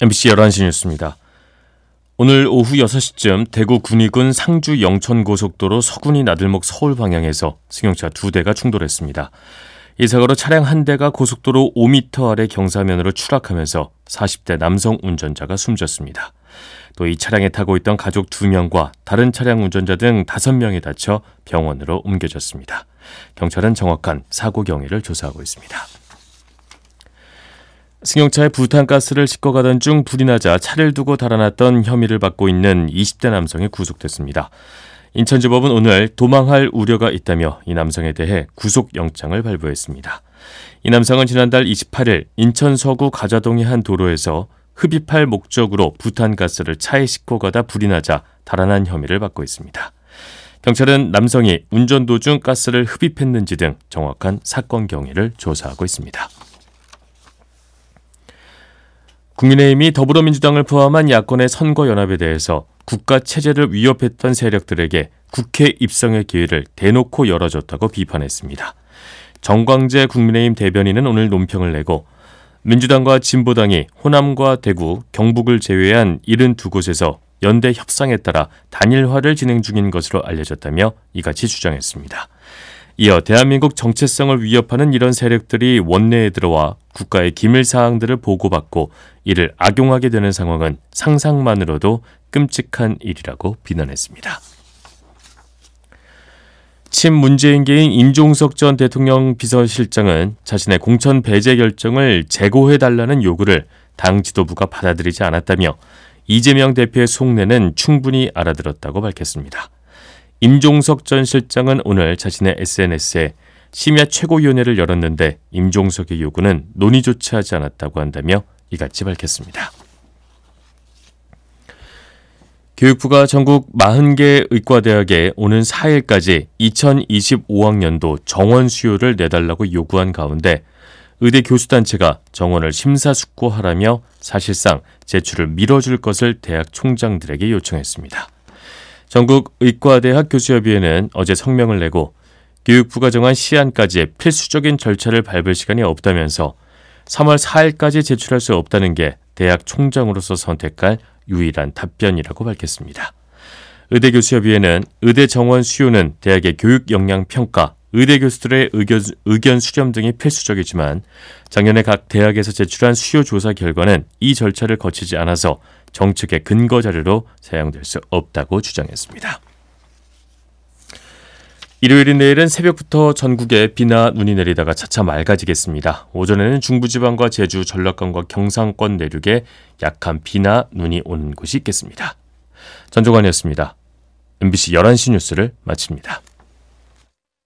MBC 11시 뉴스입니다. 오늘 오후 6시쯤 대구 군위군 상주 영천고속도로 서군이 나들목 서울 방향에서 승용차 두 대가 충돌했습니다. 이 사고로 차량 한 대가 고속도로 5m 아래 경사면으로 추락하면서 40대 남성 운전자가 숨졌습니다. 또 이 차량에 타고 있던 가족 2명과 다른 차량 운전자 등 5명이 다쳐 병원으로 옮겨졌습니다. 경찰은 정확한 사고 경위를 조사하고 있습니다. 승용차에 부탄가스를 싣고 가던 중 불이 나자 차를 두고 달아났던 혐의를 받고 있는 20대 남성이 구속됐습니다. 인천지법은 오늘 도망할 우려가 있다며 이 남성에 대해 구속영장을 발부했습니다. 이 남성은 지난달 28일 인천 서구 가자동의 한 도로에서 흡입할 목적으로 부탄가스를 차에 싣고 가다 불이 나자 달아난 혐의를 받고 있습니다. 경찰은 남성이 운전 도중 가스를 흡입했는지 등 정확한 사건 경위를 조사하고 있습니다. 국민의힘이 더불어민주당을 포함한 야권의 선거연합에 대해서 국가 체제를 위협했던 세력들에게 국회 입성의 기회를 대놓고 열어줬다고 비판했습니다. 정광재 국민의힘 대변인은 오늘 논평을 내고 민주당과 진보당이 호남과 대구, 경북을 제외한 72곳에서 연대 협상에 따라 단일화를 진행 중인 것으로 알려졌다며 이같이 주장했습니다. 이어 대한민국 정체성을 위협하는 이런 세력들이 원내에 들어와 국가의 기밀 사항들을 보고받고 이를 악용하게 되는 상황은 상상만으로도 끔찍한 일이라고 비난했습니다. 친 문재인계인 임종석 전 대통령 비서실장은 자신의 공천 배제 결정을 재고해달라는 요구를 당 지도부가 받아들이지 않았다며 이재명 대표의 속내는 충분히 알아들었다고 밝혔습니다. 임종석 전 실장은 오늘 자신의 SNS에 심야 최고위원회를 열었는데 임종석의 요구는 논의조차 하지 않았다고 한다며 이같이 밝혔습니다. 교육부가 전국 40개 의과대학에 오는 4일까지 2025학년도 정원 수요를 내달라고 요구한 가운데 의대 교수단체가 정원을 심사숙고하라며 사실상 제출을 미뤄줄 것을 대학 총장들에게 요청했습니다. 전국 의과대학 교수협의회는 어제 성명을 내고 교육부가 정한 시한까지 필수적인 절차를 밟을 시간이 없다면서 3월 4일까지 제출할 수 없다는 게 대학 총장으로서 선택할 유일한 답변이라고 밝혔습니다. 의대 교수협의회는 의대 정원 수요는 대학의 교육 역량 평가, 의대 교수들의 의견, 의견 수렴 등이 필수적이지만 작년에 각 대학에서 제출한 수요 조사 결과는 이 절차를 거치지 않아서 정책의 근거 자료로 사용될 수 없다고 주장했습니다. 일요일인 내일은 새벽부터 전국에 비나 눈이 내리다가 차차 맑아지겠습니다. 오전에는 중부지방과 제주, 전라권과 경상권 내륙에 약한 비나 눈이 오는 곳이 있겠습니다. 전종환이었습니다. MBC 11시 뉴스를 마칩니다.